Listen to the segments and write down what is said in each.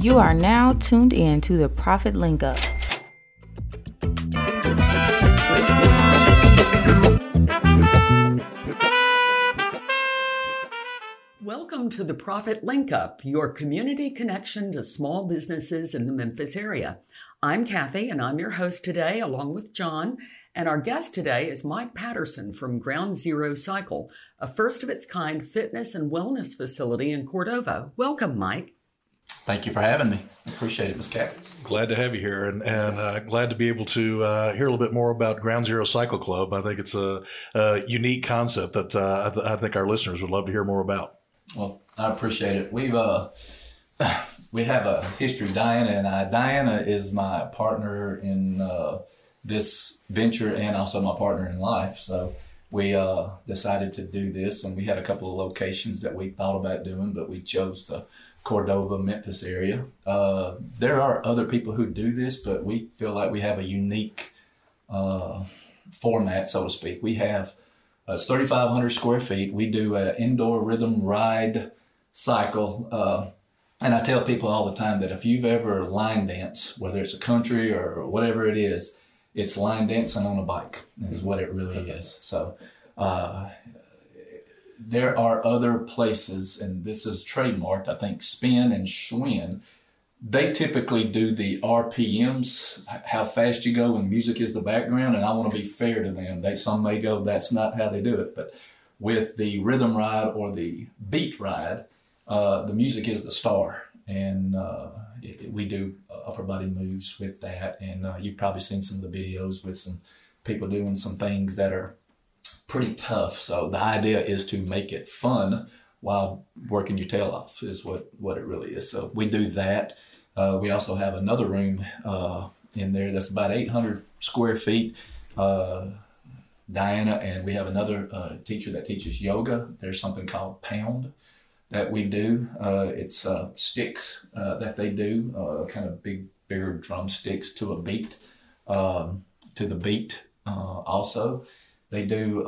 You are now tuned in to the Profit Link Up. Welcome to the Profit Link Up, your community connection to small businesses in the Memphis area. I'm Kathy, and I'm your host today, along with John. And our guest today is Mike Patterson from Ground Zero Cycle, a first of its kind fitness and wellness facility in Cordova. Welcome, Mike. Thank you for having me. Appreciate it, Ms. Kathy. Glad to have you here, and and uh, glad to be able to uh, hear a little bit more about Ground Zero Cycle Club. I think it's a, a unique concept that uh, I, th- I think our listeners would love to hear more about. Well, I appreciate it. We've uh, we have a history. Diana and I. Diana is my partner in uh, this venture, and also my partner in life. So we uh, decided to do this, and we had a couple of locations that we thought about doing, but we chose the Cordova, Memphis area. Uh, there are other people who do this, but we feel like we have a unique uh, format, so to speak. We have uh, it's 3,500 square feet. We do an indoor rhythm ride cycle. Uh, and I tell people all the time that if you've ever line dance, whether it's a country or whatever it is, it's line dancing on a bike is what it really is. So uh, there are other places, and this is trademarked, I think Spin and Schwinn they typically do the RPMs, how fast you go and music is the background, and I want to be fair to them. They some may go, that's not how they do it, but with the rhythm ride or the beat ride, uh, the music is the star, and uh, it, we do upper body moves with that. And uh, you've probably seen some of the videos with some people doing some things that are pretty tough. So the idea is to make it fun while working your tail off is what, what it really is. So we do that. Uh, we also have another room uh, in there that's about 800 square feet. Uh, Diana and we have another uh, teacher that teaches yoga. There's something called Pound that we do. Uh, it's uh, sticks that they do, kind of big, bigger drumsticks to a beat, um, to the beat also. They do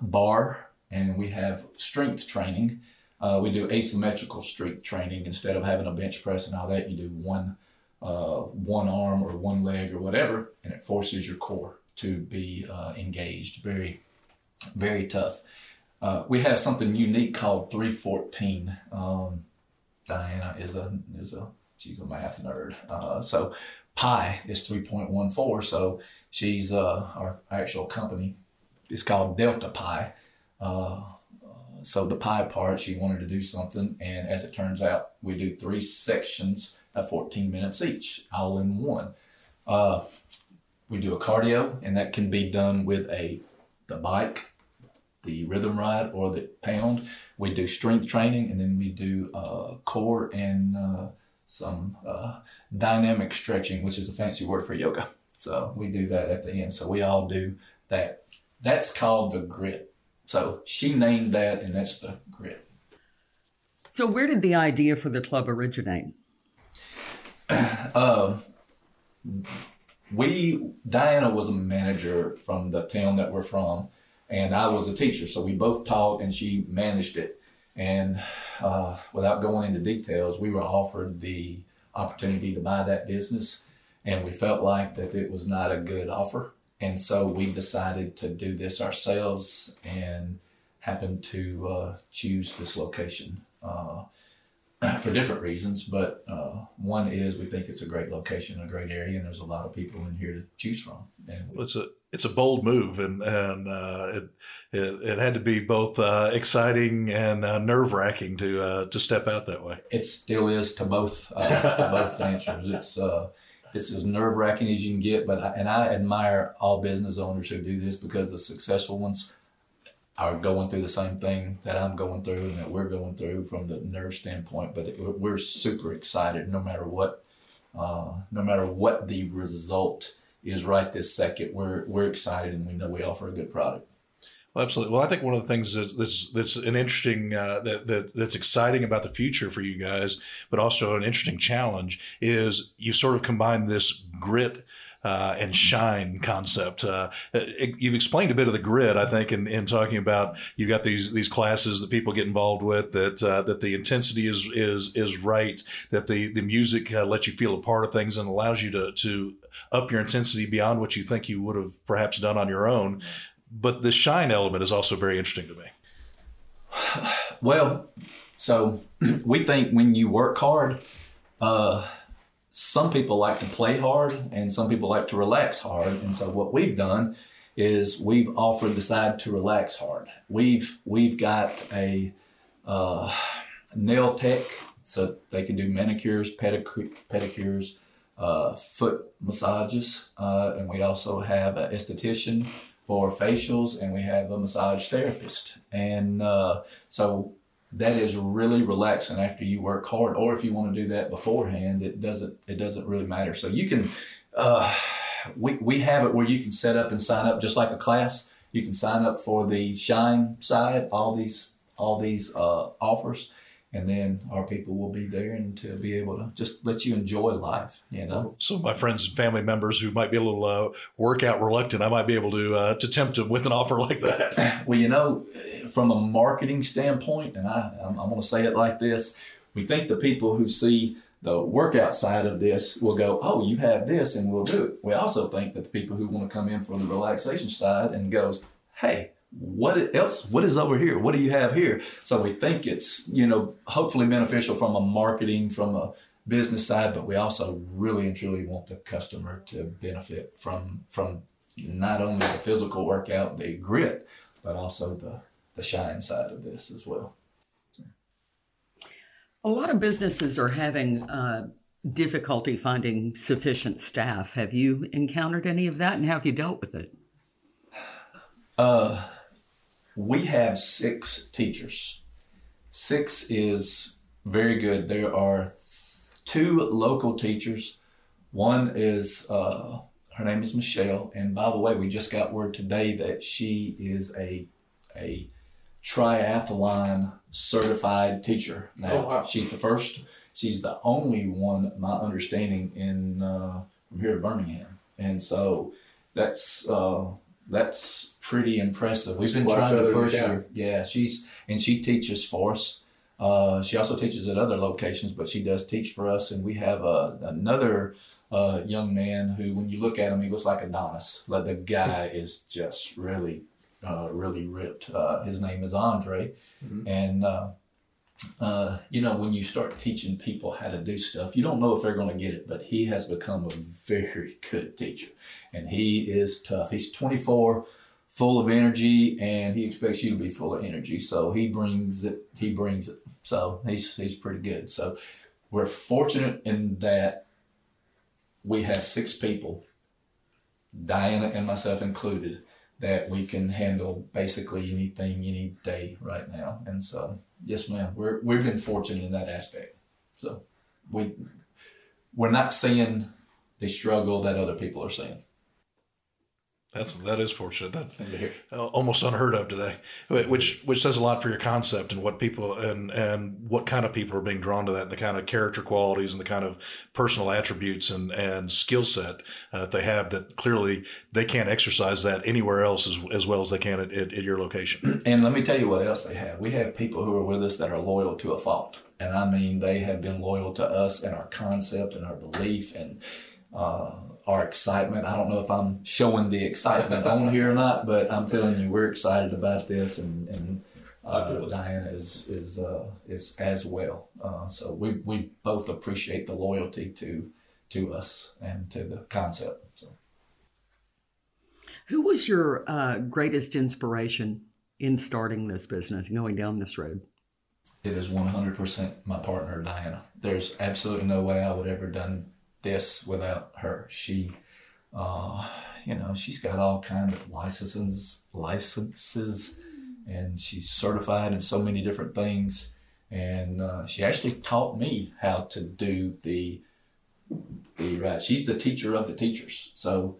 barre, and we have strength training. Uh, we do asymmetrical strength training instead of having a bench press and all that. You do one uh, one arm or one leg or whatever, and it forces your core to be uh, engaged. Very, very tough. Uh, we have something unique called 314. Um, Diana is a is a she's a math nerd. Uh, so pi is 3.14. So she's uh, our actual company. It's called Delta Pi. Uh, so the pi part, she wanted to do something, and as it turns out, we do three sections at 14 minutes each, all in one. Uh, we do a cardio, and that can be done with a the bike, the rhythm ride, or the pound. We do strength training, and then we do uh, core and uh, some uh, dynamic stretching, which is a fancy word for yoga. So we do that at the end. So we all do that. That's called the grit. So she named that, and that's the grit. So, where did the idea for the club originate? Uh, we Diana was a manager from the town that we're from, and I was a teacher. So we both taught, and she managed it. And uh, without going into details, we were offered the opportunity to buy that business, and we felt like that it was not a good offer and so we decided to do this ourselves and happened to uh, choose this location uh, for different reasons. But uh, one is we think it's a great location, a great area, and there's a lot of people in here to choose from. And it's a it's a bold move, and and uh, it, it, it had to be both uh, exciting and uh, nerve wracking to to step out that way. It still is to both to both answers. It's it's as nerve wracking as you can get. But I, and I admire all business owners who do this because the successful ones are going through the same thing that I'm going through and that we're going through from the nerve standpoint. But it, we're super excited, no matter what, uh, no matter what the result is right this second. We're we're excited and we know we offer a good product. Well, absolutely. Well, I think one of the things that's that's, that's an interesting uh, that, that that's exciting about the future for you guys, but also an interesting challenge is you sort of combine this grit uh, and shine concept. Uh, it, you've explained a bit of the grit, I think, in, in talking about you've got these these classes that people get involved with. That uh, that the intensity is is is right. That the the music uh, lets you feel a part of things and allows you to to up your intensity beyond what you think you would have perhaps done on your own. But the shine element is also very interesting to me. Well, so we think when you work hard, uh, some people like to play hard and some people like to relax hard. And so what we've done is we've offered the side to relax hard. We've we've got a uh, nail tech so they can do manicures, pedicure, pedicures, uh, foot massages, uh, and we also have an esthetician for facials, and we have a massage therapist. And uh, so that is really relaxing after you work hard, or if you want to do that beforehand, it doesn't it doesn't really matter. So you can. Uh, we, we have it where you can set up and sign up just like a class. You can sign up for the shine side, all these all these uh, offers, and then our people will be there and to be able to just let you enjoy life you know so my friends and family members who might be a little uh, workout reluctant i might be able to uh, to tempt them with an offer like that well you know from a marketing standpoint and I, i'm, I'm going to say it like this we think the people who see the workout side of this will go, oh, you have this, and we'll do it. We also think that the people who want to come in from the relaxation side and goes, hey, what else what is over here? What do you have here? So we think it's you know hopefully beneficial from a marketing from a business side but we also really and truly want the customer to benefit from from not only the physical workout the grit but also the the shine side of this as well. A lot of businesses are having uh, difficulty finding sufficient staff. Have you encountered any of that and have you dealt with it? Uh we have six teachers. Six is very good. There are two local teachers. One is, uh, her name is Michelle. And by the way, we just got word today that she is a, a triathlon certified teacher now. Oh, wow. She's the first, she's the only one, my understanding, in uh, from here to Birmingham. And so that's, uh, that's pretty impressive. We've been trying to push her. Yeah, she's and she teaches for us. Uh, she also teaches at other locations, but she does teach for us. And we have uh, another uh, young man who, when you look at him, he looks like Adonis. Like the guy is just really, uh, really ripped. Uh, his name is Andre, mm-hmm. and uh, you know, when you start teaching people how to do stuff, you don't know if they're going to get it, but he has become a very good teacher and he is tough. He's 24, full of energy, and he expects you to be full of energy. So he brings it, he brings it. So he's, he's pretty good. So we're fortunate in that we have six people, Diana and myself included, that we can handle basically anything any day right now. And so Yes, ma'am. We're we've been fortunate in that aspect. So we we're not seeing the struggle that other people are seeing. That's that is fortunate. That's almost unheard of today, which which says a lot for your concept and what people and and what kind of people are being drawn to that, and the kind of character qualities and the kind of personal attributes and and skill set uh, that they have that clearly they can't exercise that anywhere else as, as well as they can at, at, at your location. And let me tell you what else they have. We have people who are with us that are loyal to a fault, and I mean they have been loyal to us and our concept and our belief and. Uh, our excitement. I don't know if I'm showing the excitement on here or not, but I'm telling you, we're excited about this, and, and uh, Diana is is uh, is as well. Uh, so we, we both appreciate the loyalty to to us and to the concept. So. Who was your uh, greatest inspiration in starting this business, going down this road? It is 100% my partner, Diana. There's absolutely no way I would ever done this without her. She, uh, you know, she's got all kind of licenses, licenses, and she's certified in so many different things. And uh, she actually taught me how to do the the right. She's the teacher of the teachers. So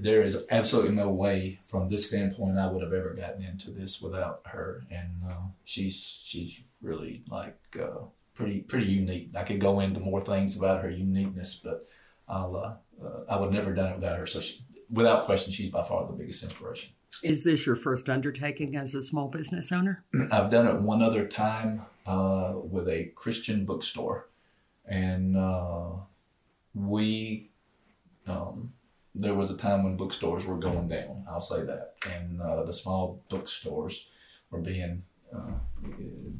there is absolutely no way, from this standpoint, I would have ever gotten into this without her. And uh, she's she's really like uh, pretty pretty unique. I could go into more things about her uniqueness, but I'll uh, uh, I would never have done it without her. So, she, without question, she's by far the biggest inspiration. Is this your first undertaking as a small business owner? I've done it one other time uh, with a Christian bookstore, and uh, we um, there was a time when bookstores were going down. I'll say that, and uh, the small bookstores were being uh,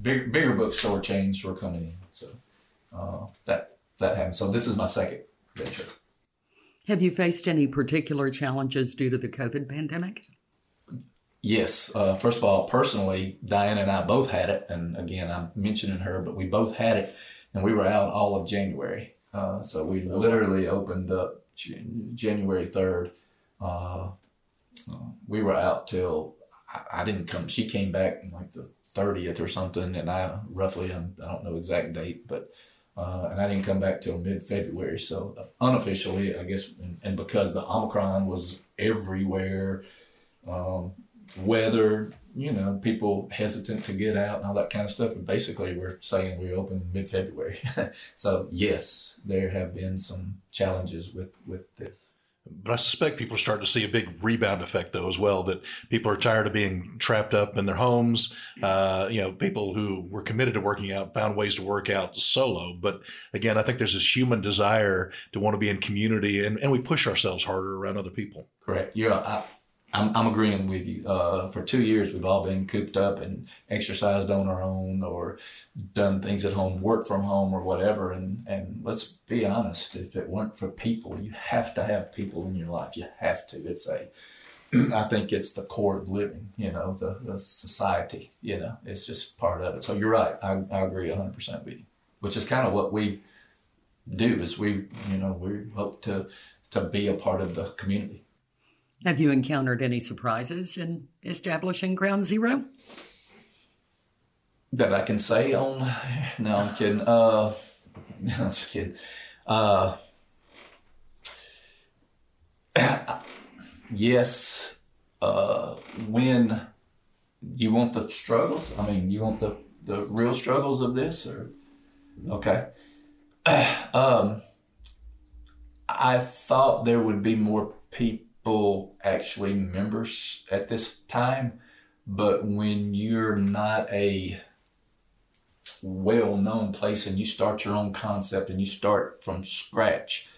big, bigger bookstore chains were coming in. So uh, that that happened. So this is my second venture. Have you faced any particular challenges due to the COVID pandemic? Yes. Uh, first of all, personally, Diana and I both had it. And again, I'm mentioning her, but we both had it. And we were out all of January. Uh, so we literally opened up January 3rd. Uh, uh, we were out till I, I, didn't come. She came back in like the 30th or something. And I roughly, I'm, I do not know exact date, but uh, and I didn't come back till mid February. So unofficially, I guess, and, and, because the Omicron was everywhere, um, weather, you know, people hesitant to get out and all that kind of stuff. And basically, we're saying we open mid February. so yes, there have been some challenges with with this. But I suspect people are starting to see a big rebound effect, though, as well. That people are tired of being trapped up in their homes. Uh, you know, people who were committed to working out found ways to work out solo. But again, I think there's this human desire to want to be in community, and, and we push ourselves harder around other people. Correct. Yeah, I, I'm, I'm agreeing with you. Uh, for two years, we've all been cooped up and exercised on our own or done things at home, work from home or whatever. And, and let's be honest, if it weren't for people, you have to have people in your life. You have to. It's a, I think it's the core of living, you know, the, the society, you know, it's just part of it. So you're right. I, I agree 100% with you, which is kind of what we do is we, you know, we hope to, to be a part of the community. Have you encountered any surprises in establishing Ground Zero? That I can say on. No, I'm kidding. Uh, I'm just kidding. Uh, yes. Uh, when you want the struggles, I mean, you want the, the real struggles of this, or okay. Um, I thought there would be more people people actually members at this time, but when you're not a well known place and you start your own concept and you start from scratch,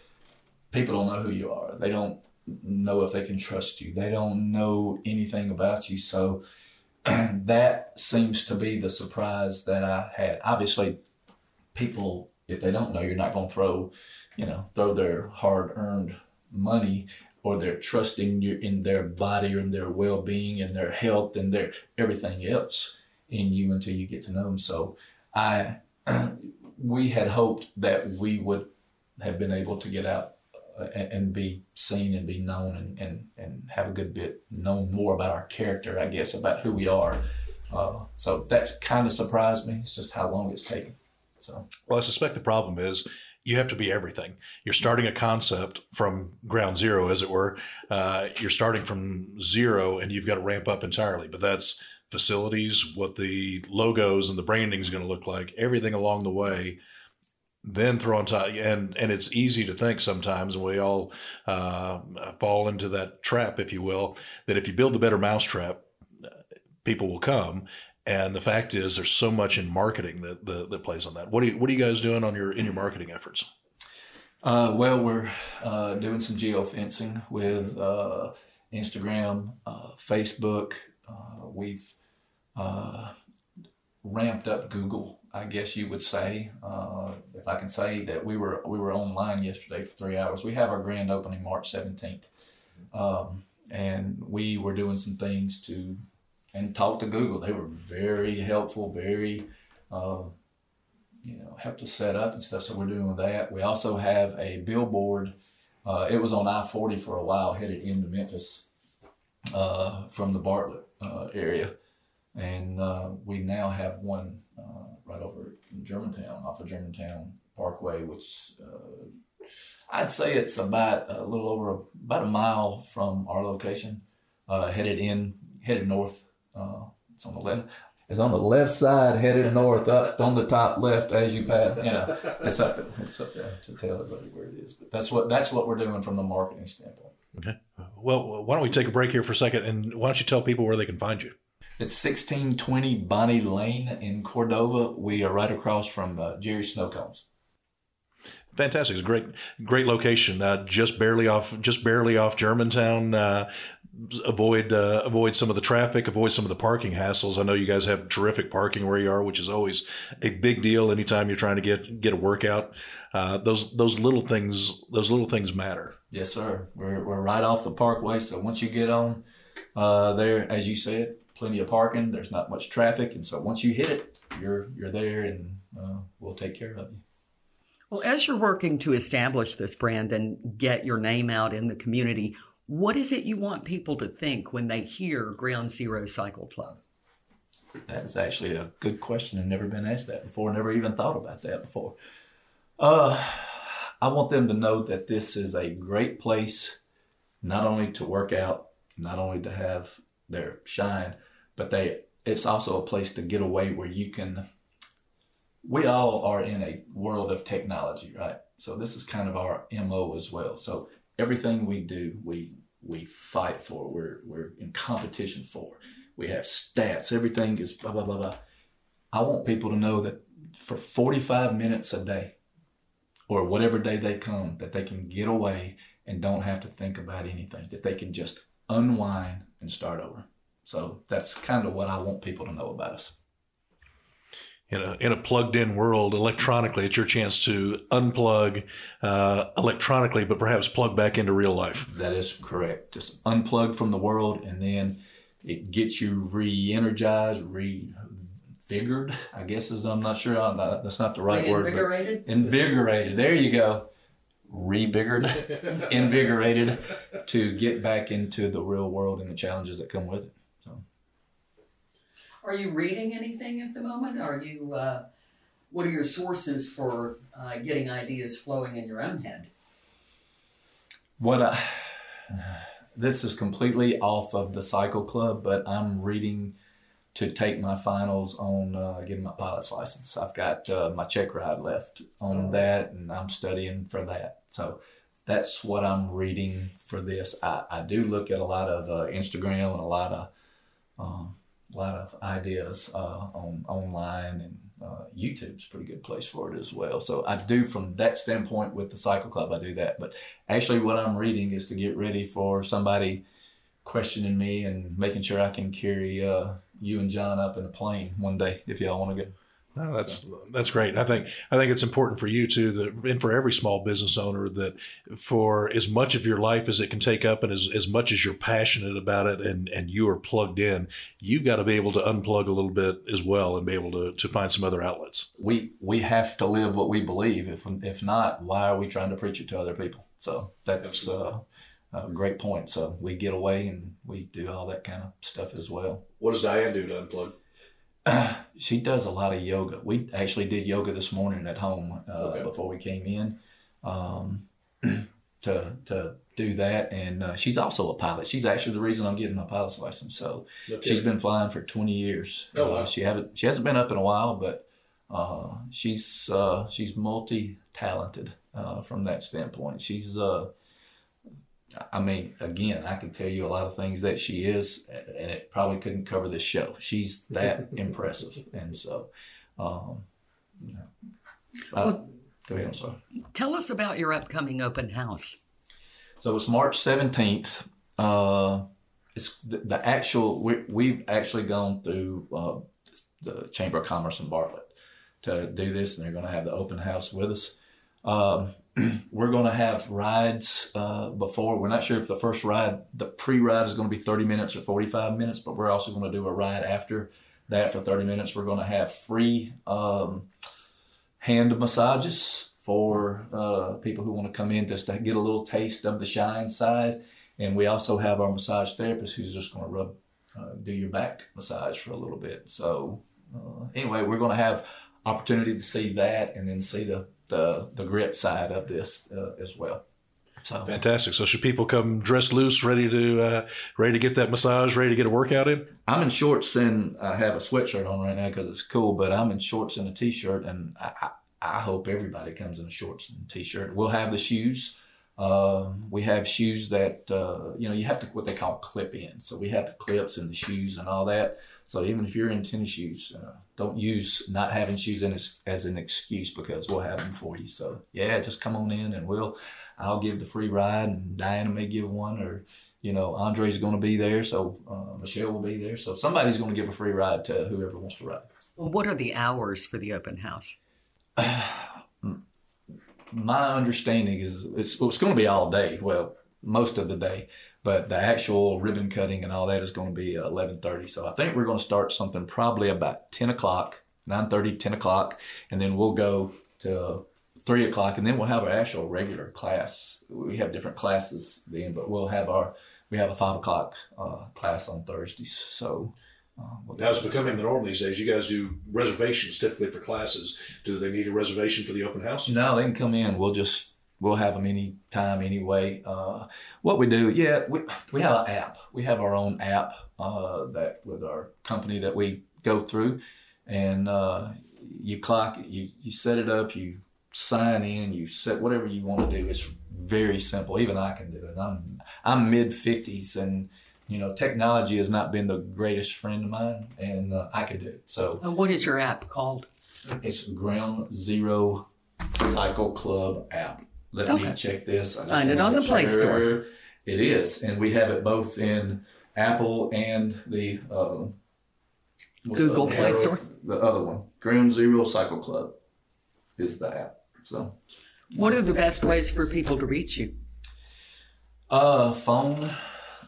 people don't know who you are. They don't know if they can trust you. They don't know anything about you. So that seems to be the surprise that I had. Obviously, people, if they don't know, you're not going to throw, you know, throw their hard earned money or they're trusting you in their body or in their well-being and their health and their everything else in you until you get to know them. So I, we had hoped that we would have been able to get out uh, and, be seen and be known and, and, and have a good bit known more about our character, I guess, about who we are. Uh, so that's kind of surprised me. It's just how long it's taken. So, well, I suspect the problem is you have to be everything. You're starting a concept from ground zero, as it were. Uh, you're starting from zero, and you've got to ramp up entirely. But that's facilities, what the logos and the branding is going to look like, everything along the way. Then throw on top, and and it's easy to think sometimes, and we all uh, fall into that trap, if you will, that if you build a better mousetrap, people will come. And the fact is, there's so much in marketing that, that, that plays on that. What are you What are you guys doing on your in your marketing efforts? Uh, well, we're uh, doing some geofencing with uh, Instagram, uh, Facebook. Uh, we've uh, ramped up Google, I guess you would say, if I can say that we were we were online yesterday for three hours. We have our grand opening March seventeenth, um, and we were doing some things to and talk to Google. They were very helpful, very, uh, you know, helped us set up and stuff. So we're doing that. We also have a billboard. Uh, it was on I 40 for a while, headed into Memphis uh, from the Bartlett uh, area. And uh, we now have one uh, right over in Germantown, off of Germantown Parkway, which I'd say it's about a little over about a mile from our location, headed in, headed north uh, it's on the left. It's on the left side, headed north, up on the top left as you pass. You know, it's up. It's up there to tell everybody where it is. But that's what that's what we're doing from the marketing standpoint. Okay. Well, why don't we take a break here for a second, and why don't you tell people where they can find you? It's 1620 Bonnie Lane in Cordova. We are right across from uh, Jerry's Sno Cones. Fantastic! It's a great, great location. Uh, just barely off, just barely off Germantown. Uh, avoid uh, avoid some of the traffic, avoid some of the parking hassles. I know you guys have terrific parking where you are, which is always a big deal. Anytime you're trying to get get a workout, uh, those those little things those little things matter. Yes, sir. We're we're right off the parkway, so once you get on uh, there, as you said, plenty of parking. There's not much traffic, and so once you hit it, you're you're there, and uh, we'll take care of you. Well, as you're working to establish this brand and get your name out in the community, what is it you want people to think when they hear Ground Zero Cycle Club? That is actually a good question. I've never been asked that before. Never even thought about that before. Uh, I want them to know that this is a great place, not only to work out, not only to have their shine, but they it's also a place to get away where you can we all are in a world of technology, right? So this is kind of our MO as well. So everything we do, we we fight for. We're we're in competition for. We have stats. Everything is blah blah blah blah. I want people to know that for 45 minutes a day, or whatever day they come, that they can get away and don't have to think about anything. That they can just unwind and start over. So that's kind of what I want people to know about us in a, in a plugged in world electronically, it's your chance to unplug uh, electronically, but perhaps plug back into real life. That is correct. Just unplug from the world, and then it gets you re energized, revigored. I guess is I'm not sure. I'm not, that's not the right word. Invigorated. Invigorated. There you go. Revigored, invigorated to get back into the real world and the challenges that come with it. Are you reading anything at the moment? Are you, uh, what are your sources for uh, getting ideas flowing in your own head? What I, this is completely off of the Cycle Club, but I'm reading to take my finals on uh, getting my pilot's license. I've got uh, my check ride left on that, and I'm studying for that. So that's what I'm reading for this. I, I do look at a lot of uh, Instagram and a lot of um, a lot of ideas uh, on online and uh, YouTube's a pretty good place for it as well. So I do from that standpoint with the Cycle Club, I do that. But actually, what I'm reading is to get ready for somebody questioning me and making sure I can carry uh, you and John up in a plane one day if y'all want to go. No, that's that's great. I think I think it's important for you too, that and for every small business owner that for as much of your life as it can take up, and as, as much as you're passionate about it, and and you are plugged in, you've got to be able to unplug a little bit as well, and be able to to find some other outlets. We we have to live what we believe. If if not, why are we trying to preach it to other people? So that's uh, a great point. So we get away and we do all that kind of stuff as well. What does Diane do to unplug? she does a lot of yoga. We actually did yoga this morning at home uh, okay. before we came in um, to to do that. And uh, she's also a pilot. She's actually the reason I'm getting my pilot's license. So okay. she's been flying for 20 years. Oh, wow. uh, she haven't she hasn't been up in a while, but uh, she's uh, she's multi talented uh, from that standpoint. She's I mean, again, I can tell you a lot of things that she is, and it probably couldn't cover this show. She's that impressive, and so, um, yeah. uh, well, go ahead. I'm sorry. Tell us about your upcoming open house. So it's March seventeenth. Uh, it's the, the, actual. We, we've actually gone through uh, the Chamber of Commerce in Bartlett to do this, and they're going to have the open house with us. Um, we're going to have rides uh, before. We're not sure if the first ride, the pre ride, is going to be 30 minutes or 45 minutes, but we're also going to do a ride after that for 30 minutes. We're going to have free um, hand massages for uh, people who want to come in just to get a little taste of the shine side. And we also have our massage therapist who's just going to rub, uh, do your back massage for a little bit. So, uh, anyway, we're going to have opportunity to see that and then see the the the grit side of this uh, as well. So Fantastic. So should people come dressed loose, ready to uh, ready to get that massage, ready to get a workout in? I'm in shorts and I have a sweatshirt on right now because it's cool, but I'm in shorts and a t-shirt, and I, I, I hope everybody comes in shorts and t-shirt. We'll have the shoes. Uh, we have shoes that uh, you know you have to what they call clip in. So we have the clips and the shoes and all that. So even if you're in tennis shoes, uh, don't use not having shoes in as, as an excuse because we'll have them for you. So yeah, just come on in and we'll I'll give the free ride, and Diana may give one, or you know Andre's going to be there, so uh, Michelle will be there. So somebody's going to give a free ride to whoever wants to ride. Well, what are the hours for the open house? my understanding is it's, it's going to be all day. Well, most of the day, but the actual ribbon cutting and all that is going to be eleven thirty. So I think we're going to start something probably about ten o'clock, 9.30, 10 o'clock, and then we'll go to three o'clock, and then we'll have our actual regular class. We have different classes then, but we'll have our we have a five o'clock uh, class on Thursdays. So. Uh, Now it's becoming the norm these days. You guys do reservations typically for classes. Do they need a reservation for the open house? No, they can come in. We'll just we'll have them any time, anyway. Uh, what we do, yeah, we, we have an app. We have our own app uh, that with our company that we go through, and uh, you clock, you you set it up, you sign in, you set whatever you want to do. It's very simple. Even I can do it. I'm I'm mid fifties and. You know, technology has not been the greatest friend of mine, and uh, I could do it. So, And what is your app called? it's Ground Zero Cycle Club app. Let me check this. I Find it on the Play sure It is, and we have it both in Apple and the uh, the Google other Play? Store? The other one, Ground Zero Cycle Club, is the app. So, What are the best ways for people to reach you? uh, phone.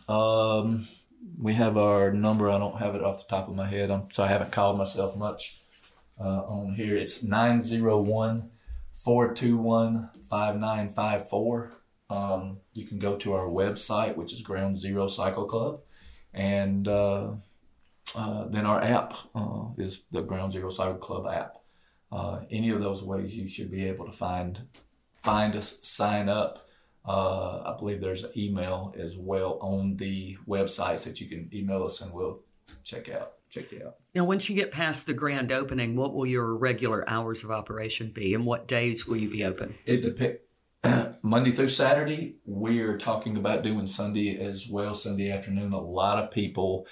Um, we have our number. I don't have it off the top of my head. I'm, so I haven't called myself much uh, on here. It's 901 421 5954. Um, You can go to our website, which is Ground Zero Cycle Club, and uh, uh, then our app uh, is the Ground Zero Cycle Club app. Uh, any of those ways, you should be able to find find us, sign up. Uh, I believe there's an email as well on the websites that you can email us and we'll check out. Check you out. Now, once you get past the grand opening, what will your regular hours of operation be, and what days will you be open? It depends. Monday through Saturday, we're talking about doing Sunday as well, Sunday afternoon. A lot of people,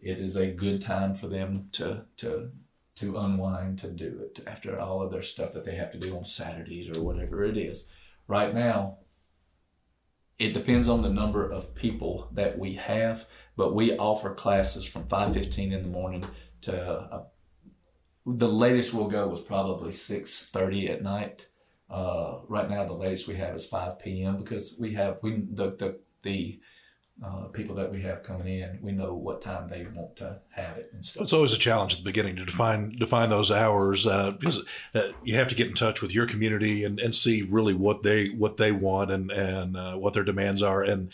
it is a good time for them to to to unwind, to do it after all of their stuff that they have to do on Saturdays or whatever it is. Right now, it depends on the number of people that we have, but we offer classes from five fifteen in the morning to uh, the latest we'll go was probably six thirty at night. Uh, right now, the latest we have is five p.m. because we have we the the the uh, people that we have coming in. We know what time they want to have it and stuff. It's always a challenge at the beginning to define define those hours uh, because uh, you have to get in touch with your community and, and see really what they what they want and and uh, what their demands are and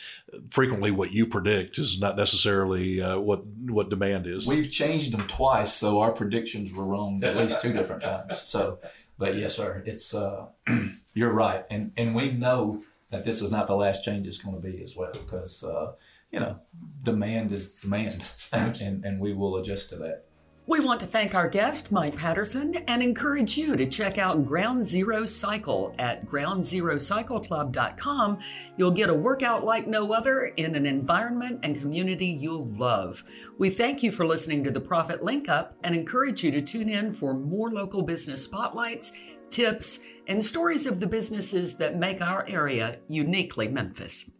frequently what you predict is not necessarily uh, what what demand is. We've changed them twice, so our predictions were wrong at least two different times. So, but yes, sir, it's uh, you're right, and and we know that this is not the last change it's going to be as well because uh, you know demand is demand, and and we will adjust to that. We want to thank our guest, Mike Patterson, and encourage you to check out Ground Zero Cycle at groundzerocycleclub.com. You'll get a workout like no other in an environment and community you'll love. We thank you for listening to the Profit Link Up and encourage you to tune in for more local business spotlights, tips, and stories of the businesses that make our area uniquely Memphis.